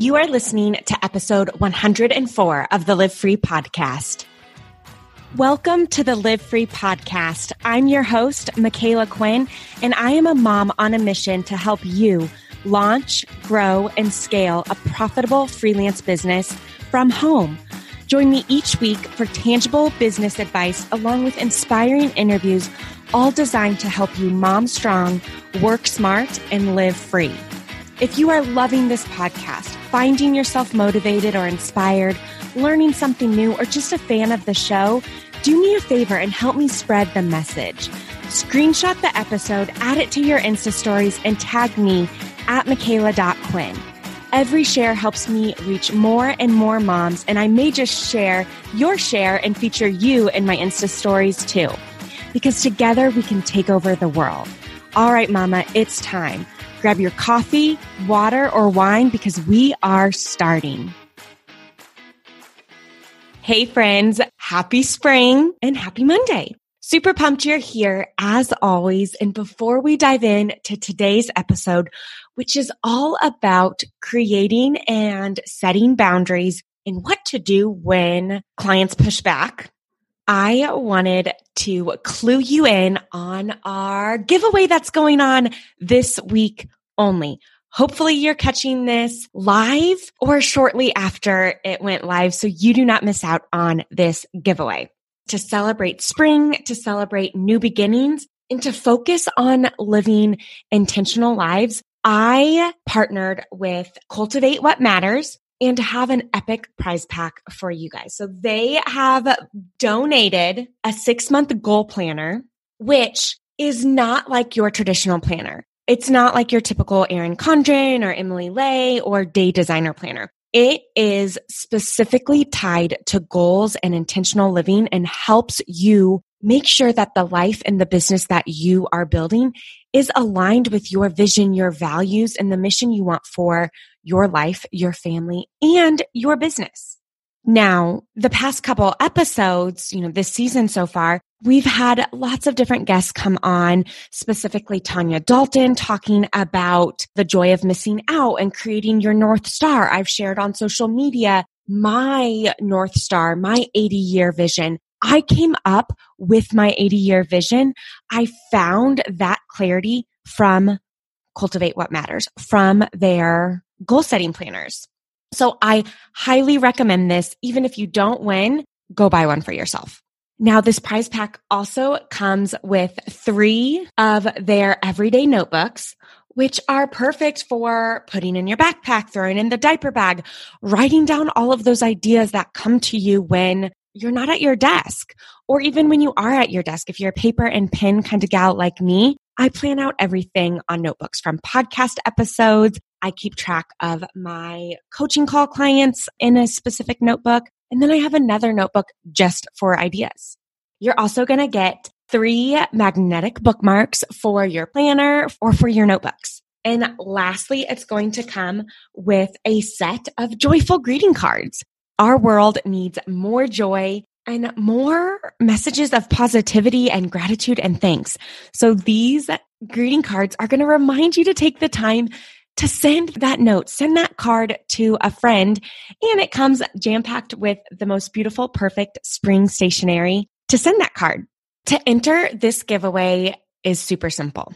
You are listening to episode 104 of the Live Free podcast. Welcome to the Live Free podcast. I'm your host, Micala Quinn, and I am a mom on a mission to help you launch, grow, and scale a profitable freelance business from home. Join me each week for tangible business advice along with inspiring interviews, all designed to help you mom strong, work smart, and live free. If you are loving this podcast, finding yourself motivated or inspired, learning something new, or just a fan of the show, do me a favor and help me spread the message. Screenshot the episode, add it to your Insta stories, and tag me at Micala.Quinn. Every share helps me reach more and more moms, and I may just share your share and feature you in my Insta stories too. Because together we can take over the world. All right, Mama, it's time. Grab your coffee, water, or wine because we are starting. Hey, friends, happy spring and happy Monday. Super pumped you're here as always. And before we dive in to today's episode, which is all about creating and setting boundaries and what to do when clients push back, I wanted to clue you in on our giveaway that's going on this week only. Hopefully you're catching this live or shortly after it went live so you do not miss out on this giveaway. To celebrate spring, to celebrate new beginnings, and to focus on living intentional lives, I partnered with Cultivate What Matters and to have an epic prize pack for you guys. So they have donated a six month goal planner, which is not like your traditional planner. It's not like your typical Erin Condren or Emily Ley or day designer planner. It is specifically tied to goals and intentional living and helps you make sure that the life and the business that you are building is aligned with your vision, your values, and the mission you want for your life, your family, and your business. Now, the past couple episodes, you know, this season so far, we've had lots of different guests come on, specifically Tanya Dalton talking about the joy of missing out and creating your North Star. I've shared on social media my North Star, my 80 year vision. I came up with my 80 year vision. I found that clarity from Cultivate What Matters, from their goal setting planners. So I highly recommend this. Even if you don't win, go buy one for yourself. Now, this prize pack also comes with three of their everyday notebooks, which are perfect for putting in your backpack, throwing in the diaper bag, writing down all of those ideas that come to you when you're not at your desk or even when you are at your desk. If you're a paper and pen kind of gal like me, I plan out everything on notebooks from podcast episodes. I keep track of my coaching call clients in a specific notebook. And then I have another notebook just for ideas. You're also going to get three magnetic bookmarks for your planner or for your notebooks. And lastly, it's going to come with a set of joyful greeting cards. Our world needs more joy and more messages of positivity and gratitude and thanks. So these greeting cards are going to remind you to take the time to send that note, send that card to a friend. And it comes jam packed with the most beautiful, perfect spring stationery to send that card. To enter this giveaway is super simple.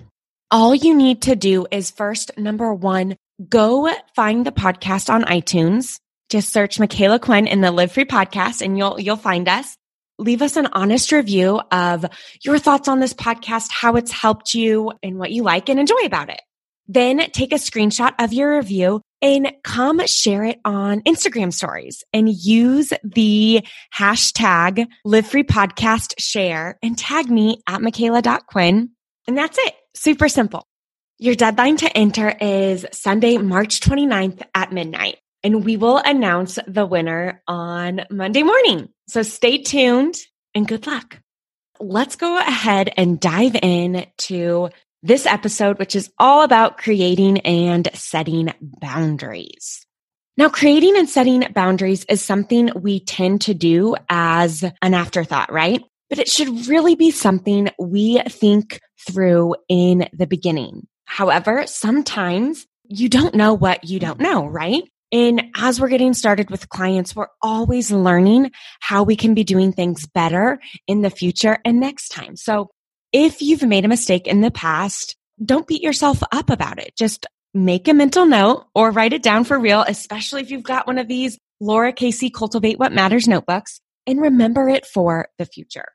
All you need to do is first, number one, go find the podcast on iTunes just search Micala Quinn in the Live Free podcast and you'll, you'll find us. Leave us an honest review of your thoughts on this podcast, how it's helped you and what you like and enjoy about it. Then take a screenshot of your review and come share it on Instagram stories and use the hashtag live free podcast share and tag me at Micala.Quinn. And that's it. Super simple. Your deadline to enter is Sunday, March 29th at midnight and we will announce the winner on Monday morning. So stay tuned and good luck. Let's go ahead and dive in to this episode, which is all about creating and setting boundaries. Now, creating and setting boundaries is something we tend to do as an afterthought, right? But it should really be something we think through in the beginning. However, sometimes you don't know what you don't know, right? And as we're getting started with clients, we're always learning how we can be doing things better in the future and next time. So if you've made a mistake in the past, don't beat yourself up about it. Just make a mental note or write it down for real, especially if you've got one of these Lara Casey Cultivate What Matters notebooks and remember it for the future.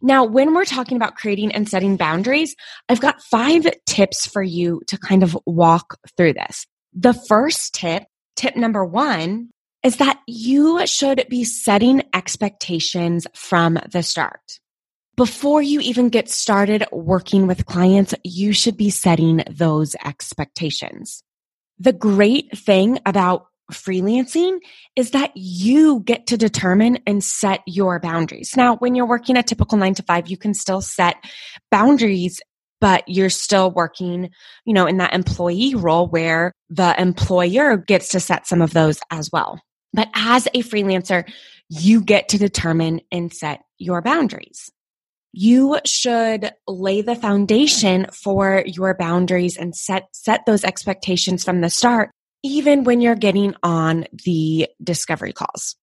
Now, when we're talking about creating and setting boundaries, I've got five tips for you to kind of walk through this. The first tip, tip number one, is that you should be setting expectations from the start. Before you even get started working with clients, you should be setting those expectations. The great thing about freelancing is that you get to determine and set your boundaries. Now, when you're working a typical nine to five, you can still set boundaries, but you're still working, you know, in that employee role where the employer gets to set some of those as well. But as a freelancer, you get to determine and set your boundaries. You should lay the foundation for your boundaries and set, set those expectations from the start even when you're getting on the discovery calls.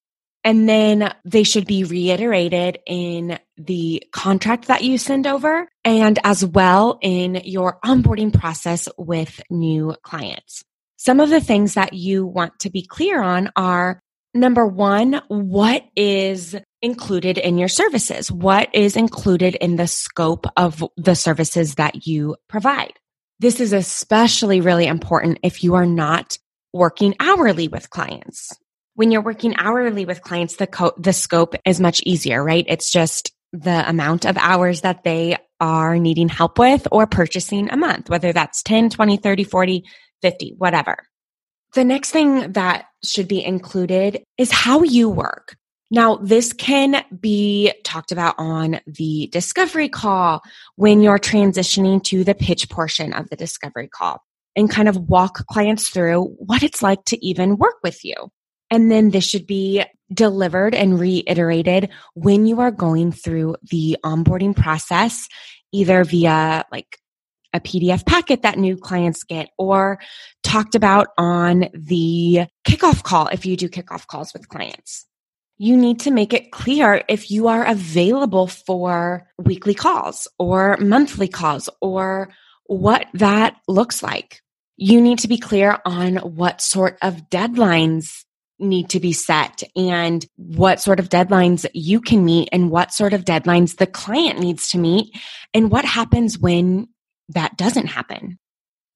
And then they should be reiterated in the contract that you send over and as well in your onboarding process with new clients. Some of the things that you want to be clear on are number one, what is included in your services? What is included in the scope of the services that you provide? This is especially really important if you are not working hourly with clients. When you're working hourly with clients, the co- the scope is much easier, right? It's just the amount of hours that they are needing help with or purchasing a month, whether that's 10, 20, 30, 40, 50, whatever. The next thing that should be included is how you work. Now, this can be talked about on the discovery call when you're transitioning to the pitch portion of the discovery call and kind of walk clients through what it's like to even work with you. And then this should be delivered and reiterated when you are going through the onboarding process, either via like a PDF packet that new clients get or talked about on the kickoff call if you do kickoff calls with clients. You need to make it clear if you are available for weekly calls or monthly calls or what that looks like you need to be clear on what sort of deadlines need to be set and what sort of deadlines you can meet and what sort of deadlines the client needs to meet and what happens when that doesn't happen.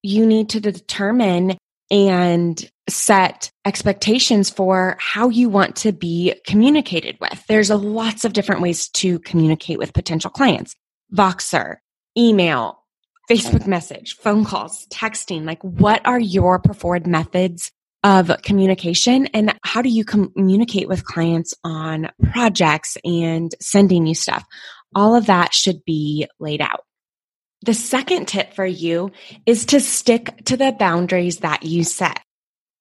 You need to determine and set expectations for how you want to be communicated with. There's a lots of different ways to communicate with potential clients. Voxer, email, Facebook message, phone calls, texting? Like, what are your preferred methods of communication and how do you communicate with clients on projects and sending you stuff? All of that should be laid out. The second tip for you is to stick to the boundaries that you set.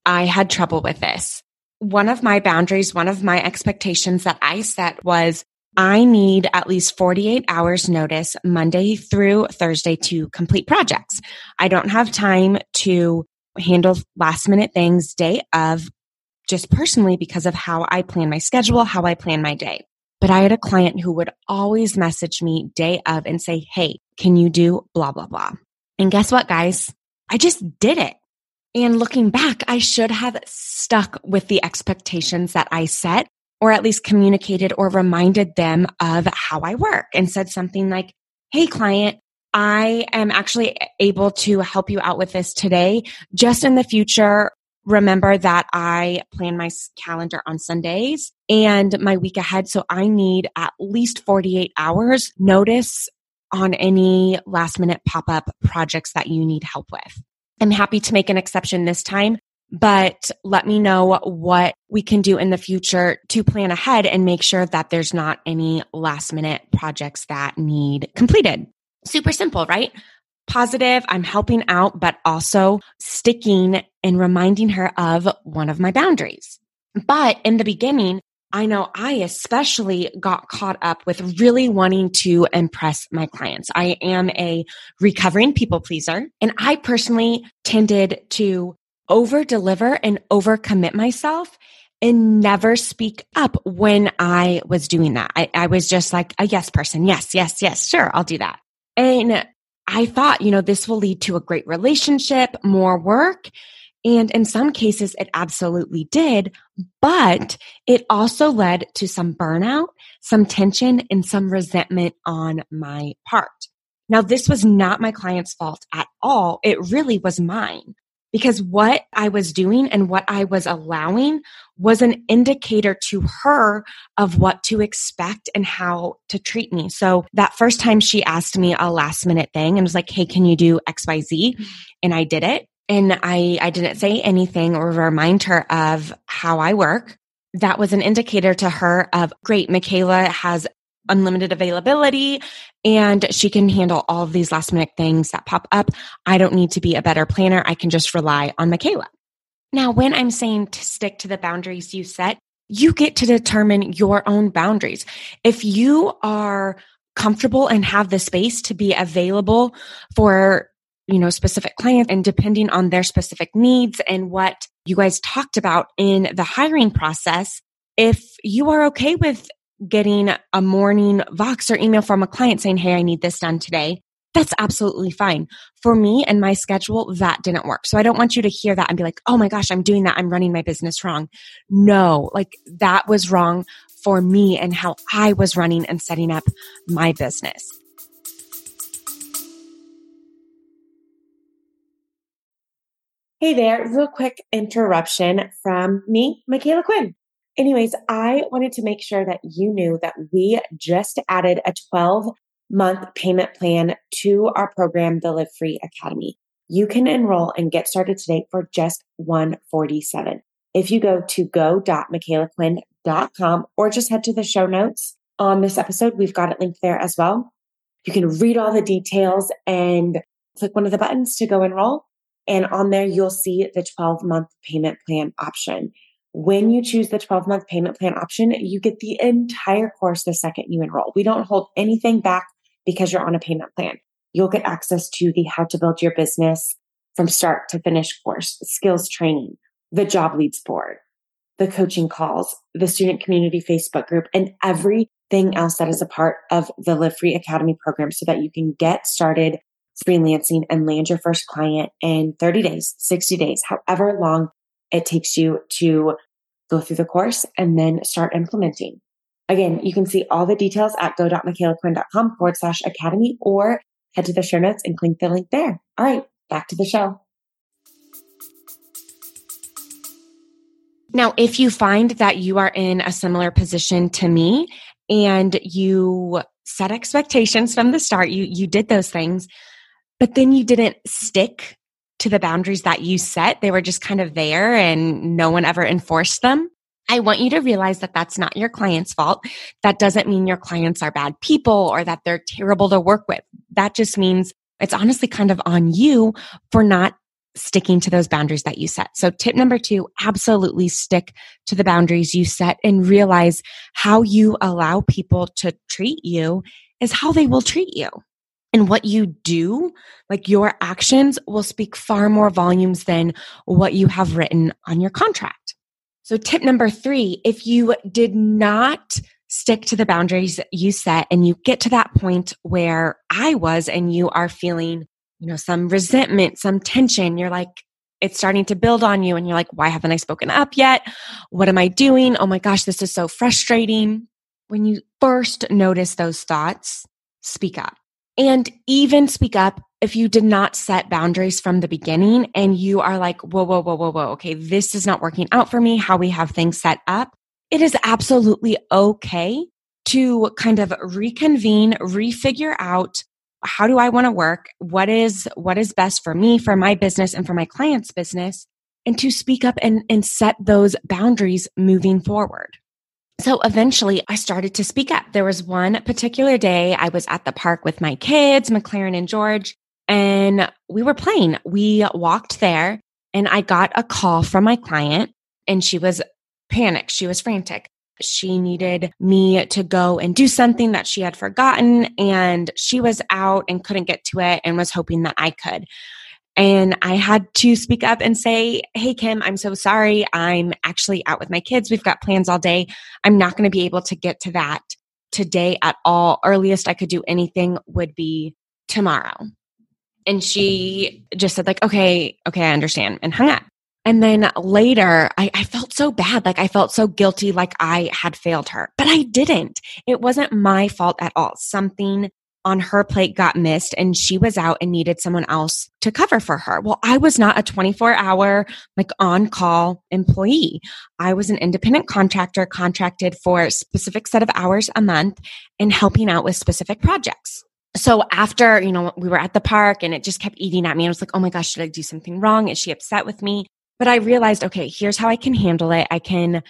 I had trouble with this. One of my boundaries, one of my expectations that I set was I need at least 48 hours notice Monday through Thursday to complete projects. I don't have time to handle last minute things day of just personally because of how I plan my schedule, how I plan my day. But I had a client who would always message me day of and say, Hey, can you do blah, blah, blah? And guess what, guys? I just did it. And looking back, I should have stuck with the expectations that I set or at least communicated or reminded them of how I work and said something like, Hey, client, I am actually able to help you out with this today. Just in the future, remember that I plan my calendar on Sundays and my week ahead. So I need at least 48 hours notice on any last minute pop up projects that you need help with. I'm happy to make an exception this time but let me know what we can do in the future to plan ahead and make sure that there's not any last minute projects that need completed. Super simple, right? Positive, I'm helping out, but also sticking and reminding her of one of my boundaries. But in the beginning, I know I especially got caught up with really wanting to impress my clients. I am a recovering people pleaser and I personally tended to over deliver and over commit myself and never speak up when I was doing that. I, I was just like a yes person. Yes, yes, yes, sure, I'll do that. And I thought, you know, this will lead to a great relationship, more work. And in some cases, it absolutely did, but it also led to some burnout, some tension, and some resentment on my part. Now, this was not my client's fault at all. It really was mine because what I was doing and what I was allowing was an indicator to her of what to expect and how to treat me. So that first time she asked me a last minute thing and was like, Hey, can you do XYZ? Mm-hmm. And I did it. And I, I didn't say anything or remind her of how I work. That was an indicator to her of great. Micala has unlimited availability and she can handle all of these last minute things that pop up. I don't need to be a better planner. I can just rely on Micala. Now, when I'm saying to stick to the boundaries you set, you get to determine your own boundaries. If you are comfortable and have the space to be available for you know specific clients and depending on their specific needs and what you guys talked about in the hiring process if you are okay with getting a morning Vox or email from a client saying, Hey, I need this done today. That's absolutely fine. For me and my schedule, that didn't work. So I don't want you to hear that and be like, Oh my gosh, I'm doing that. I'm running my business wrong. No, like that was wrong for me and how I was running and setting up my business. Hey there, real quick interruption from me, Micala Quinn. Anyways, I wanted to make sure that you knew that we just added a 12 month payment plan to our program, the Live Free Academy. You can enroll and get started today for just 147. If you go to go.micalaquinn.com or just head to the show notes on this episode, we've got it linked there as well. You can read all the details and click one of the buttons to go enroll. And on there, you'll see the 12 month payment plan option. When you choose the 12 month payment plan option, you get the entire course the second you enroll. We don't hold anything back because you're on a payment plan. You'll get access to the how to build your business from start to finish course, skills training, the job leads board, the coaching calls, the student community Facebook group, and everything else that is a part of the Live Free Academy program so that you can get started freelancing and land your first client in 30 days, 60 days, however long it takes you to go through the course and then start implementing. Again, you can see all the details at go.micalaquinn.com forward slash academy or head to the show notes and click the link there. All right, back to the show. Now, if you find that you are in a similar position to me and you set expectations from the start, you, you did those things, but then you didn't stick to the boundaries that you set. They were just kind of there and no one ever enforced them. I want you to realize that that's not your client's fault. That doesn't mean your clients are bad people or that they're terrible to work with. That just means it's honestly kind of on you for not sticking to those boundaries that you set. So tip number two, absolutely stick to the boundaries you set and realize how you allow people to treat you is how they will treat you and what you do, like your actions will speak far more volumes than what you have written on your contract. So tip number three, if you did not stick to the boundaries you set and you get to that point where I was and you are feeling, you know, some resentment, some tension, you're like, it's starting to build on you and you're like, why haven't I spoken up yet? What am I doing? Oh my gosh, this is so frustrating. When you first notice those thoughts, speak up and even speak up if you did not set boundaries from the beginning and you are like, whoa, whoa, whoa, whoa, whoa, okay, this is not working out for me, how we have things set up. It is absolutely okay to kind of reconvene, refigure out how do I want to work? What is, what is best for me, for my business and for my client's business? And to speak up and, and set those boundaries moving forward. So eventually I started to speak up. There was one particular day I was at the park with my kids, McLaren and George, and we were playing. We walked there and I got a call from my client and she was panicked. She was frantic. She needed me to go and do something that she had forgotten and she was out and couldn't get to it and was hoping that I could. And I had to speak up and say, Hey, Kim, I'm so sorry. I'm actually out with my kids. We've got plans all day. I'm not going to be able to get to that today at all. Earliest I could do anything would be tomorrow. And she just said, like, okay, okay, I understand, and hung up. And then later, I, I, felt so bad. Like, I felt so guilty, like I had failed her, but I didn't. It wasn't my fault at all. Something on her plate got missed and she was out and needed someone else to cover for her. Well, I was not a 24 hour, like on call employee. I was an independent contractor contracted for a specific set of hours a month and helping out with specific projects so after, you know, we were at the park and it just kept eating at me. I was like, oh my gosh, should I do something wrong? Is she upset with me? But I realized, okay, here's how I can handle it. I can,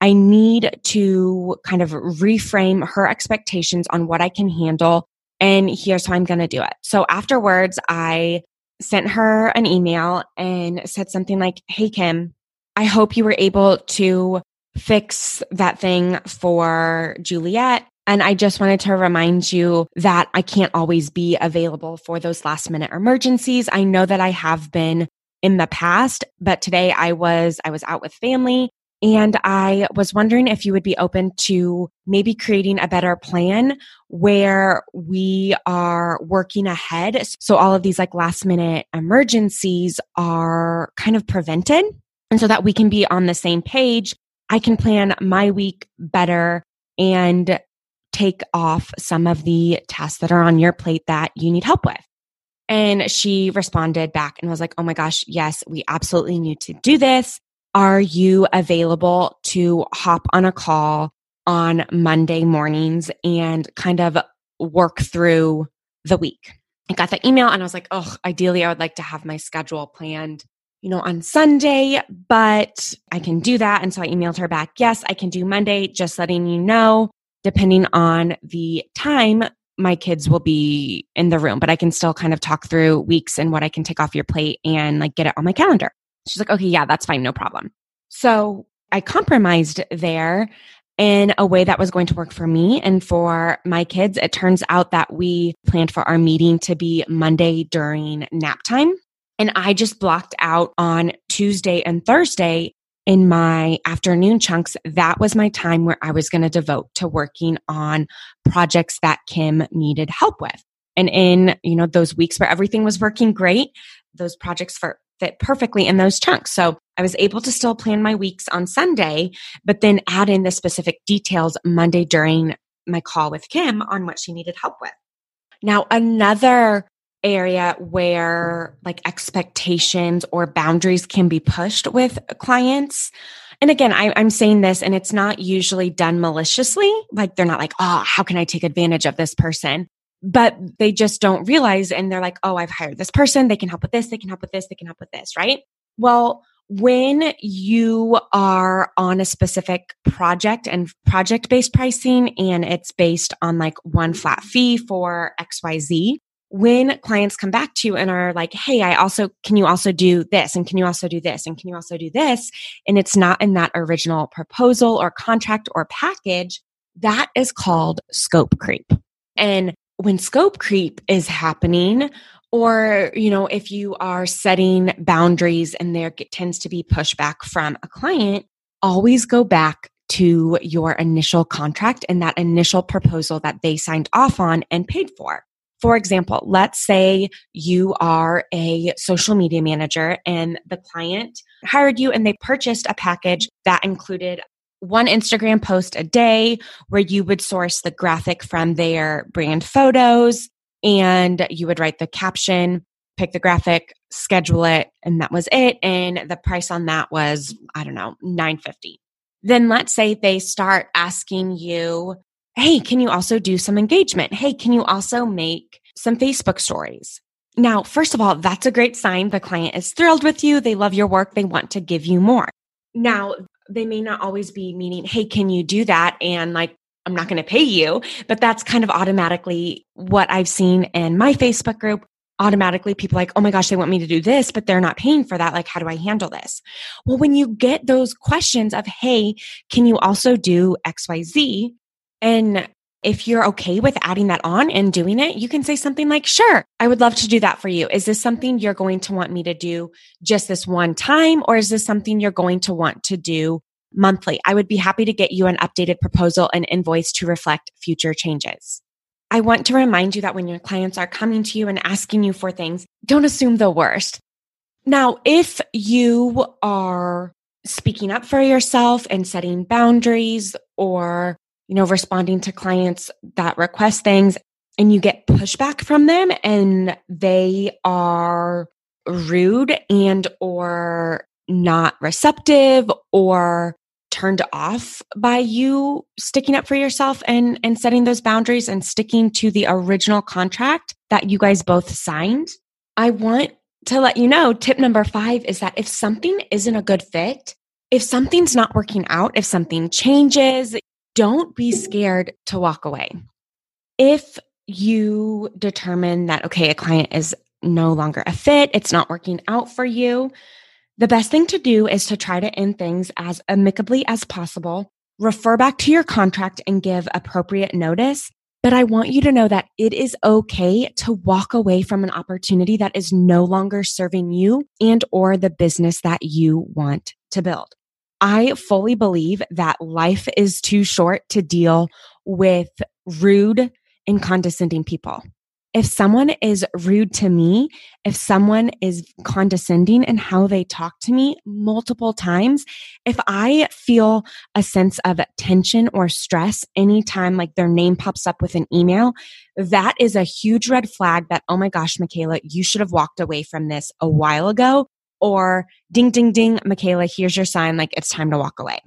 I need to kind of reframe her expectations on what I can handle. And here's how I'm going to do it. So afterwards, I sent her an email and said something like, Hey, Kim, I hope you were able to fix that thing for Juliet. And I just wanted to remind you that I can't always be available for those last minute emergencies. I know that I have been in the past, but today I was, I was out with family and I was wondering if you would be open to maybe creating a better plan where we are working ahead. So all of these like last minute emergencies are kind of prevented. And so that we can be on the same page. I can plan my week better and take off some of the tasks that are on your plate that you need help with. And she responded back and was like, Oh my gosh, yes, we absolutely need to do this. Are you available to hop on a call on Monday mornings and kind of work through the week? I got the email and I was like, Oh, ideally, I would like to have my schedule planned, you know, on Sunday, but I can do that. And so I emailed her back, Yes, I can do Monday, just letting you know depending on the time my kids will be in the room, but I can still kind of talk through weeks and what I can take off your plate and like get it on my calendar. She's like, okay, yeah, that's fine, no problem. So I compromised there in a way that was going to work for me and for my kids. It turns out that we planned for our meeting to be Monday during nap time. And I just blocked out on Tuesday and Thursday in my afternoon chunks, that was my time where I was going to devote to working on projects that Kim needed help with. And in, you know, those weeks where everything was working great, those projects for, fit perfectly in those chunks. So I was able to still plan my weeks on Sunday, but then add in the specific details Monday during my call with Kim on what she needed help with. Now, another area where like expectations or boundaries can be pushed with clients. And again, I, am saying this and it's not usually done maliciously. Like they're not like, oh, how can I take advantage of this person? But they just don't realize and they're like, oh, I've hired this person. They can help with this. They can help with this. They can help with this. Right. Well, when you are on a specific project and project based pricing and it's based on like one flat fee for XYZ, when clients come back to you and are like, Hey, I also, can you also do this? And can you also do this? And can you also do this? And it's not in that original proposal or contract or package. That is called scope creep. And when scope creep is happening, or, you know, if you are setting boundaries and there tends to be pushback from a client, always go back to your initial contract and that initial proposal that they signed off on and paid for. For example, let's say you are a social media manager and the client hired you and they purchased a package that included one Instagram post a day where you would source the graphic from their brand photos and you would write the caption, pick the graphic, schedule it, and that was it. And the price on that was, I don't know, 950. Then let's say they start asking you Hey, can you also do some engagement? Hey, can you also make some Facebook stories? Now, first of all, that's a great sign. The client is thrilled with you. They love your work. They want to give you more. Now, they may not always be meaning, Hey, can you do that? And like, I'm not going to pay you, but that's kind of automatically what I've seen in my Facebook group. Automatically, people like, oh my gosh, they want me to do this, but they're not paying for that. Like, how do I handle this? Well, when you get those questions of, hey, can you also do XYZ? And If you're okay with adding that on and doing it, you can say something like, Sure, I would love to do that for you. Is this something you're going to want me to do just this one time? Or is this something you're going to want to do monthly? I would be happy to get you an updated proposal and invoice to reflect future changes. I want to remind you that when your clients are coming to you and asking you for things, don't assume the worst. Now, if you are speaking up for yourself and setting boundaries or, you know, responding to clients that request things and you get pushback from them and they are rude and or not receptive or turned off by you sticking up for yourself and and setting those boundaries and sticking to the original contract that you guys both signed. I want to let you know, tip number five is that if something isn't a good fit, if something's not working out, if something changes, don't be scared to walk away. If you determine that, okay, a client is no longer a fit, it's not working out for you, the best thing to do is to try to end things as amicably as possible, refer back to your contract and give appropriate notice, but I want you to know that it is okay to walk away from an opportunity that is no longer serving you and or the business that you want to build. I fully believe that life is too short to deal with rude and condescending people if someone is rude to me, if someone is condescending in how they talk to me multiple times, if I feel a sense of tension or stress anytime like their name pops up with an email, that is a huge red flag that, oh my gosh, Micala, you should have walked away from this a while ago. Or ding, ding, ding, Micala, here's your sign, like it's time to walk away.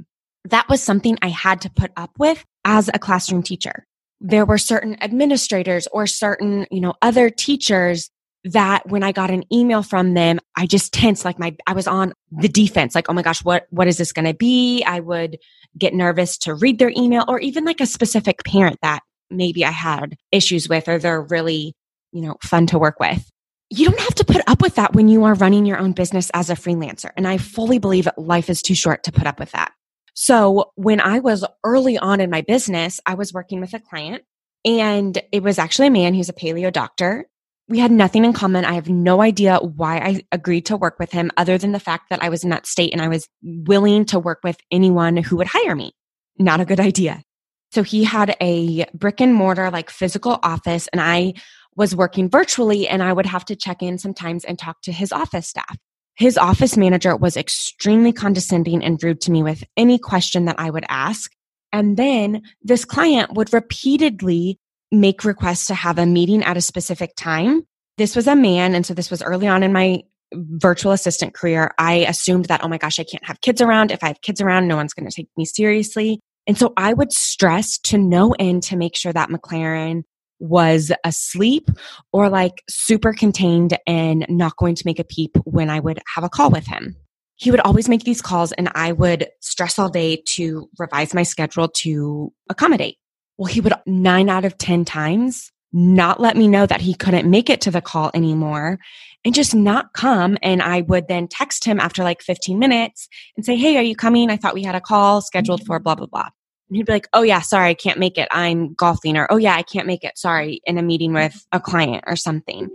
That was something I had to put up with as a classroom teacher there were certain administrators or certain, you know, other teachers that when I got an email from them, I just tensed like my, I was on the defense, like, oh my gosh, what, what is this going to be? I would get nervous to read their email or even like a specific parent that maybe I had issues with or they're really, you know, fun to work with. You don't have to put up with that when you are running your own business as a freelancer. And I fully believe life is too short to put up with that. So when I was early on in my business, I was working with a client and it was actually a man. He's a paleo doctor. We had nothing in common. I have no idea why I agreed to work with him other than the fact that I was in that state and I was willing to work with anyone who would hire me. Not a good idea. So he had a brick and mortar, like physical office, and I was working virtually and I would have to check in sometimes and talk to his office staff. His office manager was extremely condescending and rude to me with any question that I would ask. And then this client would repeatedly make requests to have a meeting at a specific time. This was a man. And so this was early on in my virtual assistant career. I assumed that, oh my gosh, I can't have kids around. If I have kids around, no one's going to take me seriously. And so I would stress to no end to make sure that McLaren was asleep or like super contained and not going to make a peep when I would have a call with him. He would always make these calls and I would stress all day to revise my schedule to accommodate. Well, he would nine out of 10 times not let me know that he couldn't make it to the call anymore and just not come. And I would then text him after like 15 minutes and say, Hey, are you coming? I thought we had a call scheduled for mm-hmm. blah, blah, blah. And he'd be like, Oh yeah, sorry, I can't make it. I'm golfing or, Oh yeah, I can't make it. Sorry, in a meeting with a client or something.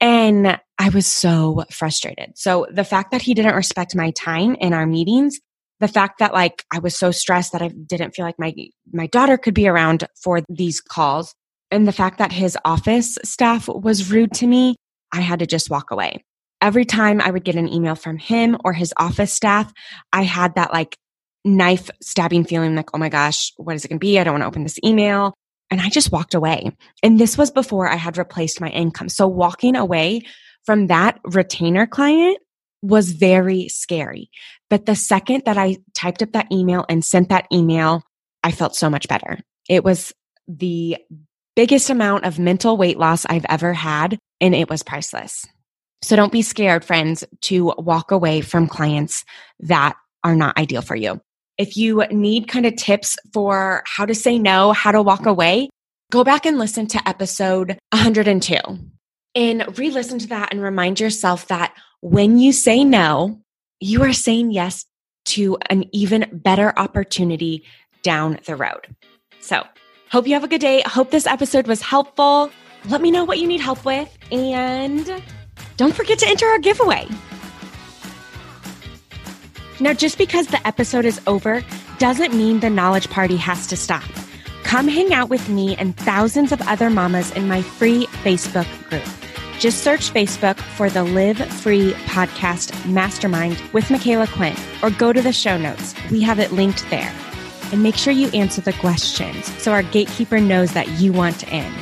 And I was so frustrated. So the fact that he didn't respect my time in our meetings, the fact that like I was so stressed that I didn't feel like my, my daughter could be around for these calls and the fact that his office staff was rude to me, I had to just walk away. Every time I would get an email from him or his office staff, I had that like knife stabbing feeling like, oh my gosh, what is it going to be? I don't want to open this email. And I just walked away. And this was before I had replaced my income. So walking away from that retainer client was very scary. But the second that I typed up that email and sent that email, I felt so much better. It was the biggest amount of mental weight loss I've ever had, and it was priceless. So don't be scared, friends, to walk away from clients that are not ideal for you. If you need kind of tips for how to say no, how to walk away, go back and listen to episode 102 and re listen to that and remind yourself that when you say no, you are saying yes to an even better opportunity down the road. So Hope you have a good day. Hope this episode was helpful. Let me know what you need help with. And don't forget to enter our giveaway. Now, just because the episode is over doesn't mean the knowledge party has to stop. Come hang out with me and thousands of other mamas in my free Facebook group. Just search Facebook for the Live Free Podcast Mastermind with Micala Quinn or go to the show notes. We have it linked there. And make sure you answer the questions so our gatekeeper knows that you want in.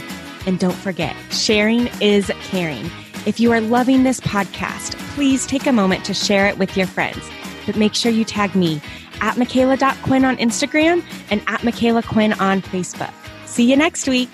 And don't forget, sharing is caring. If you are loving this podcast, please take a moment to share it with your friends. But make sure you tag me at Micala.Quinn on Instagram and at Micala Quinn on Facebook. See you next week.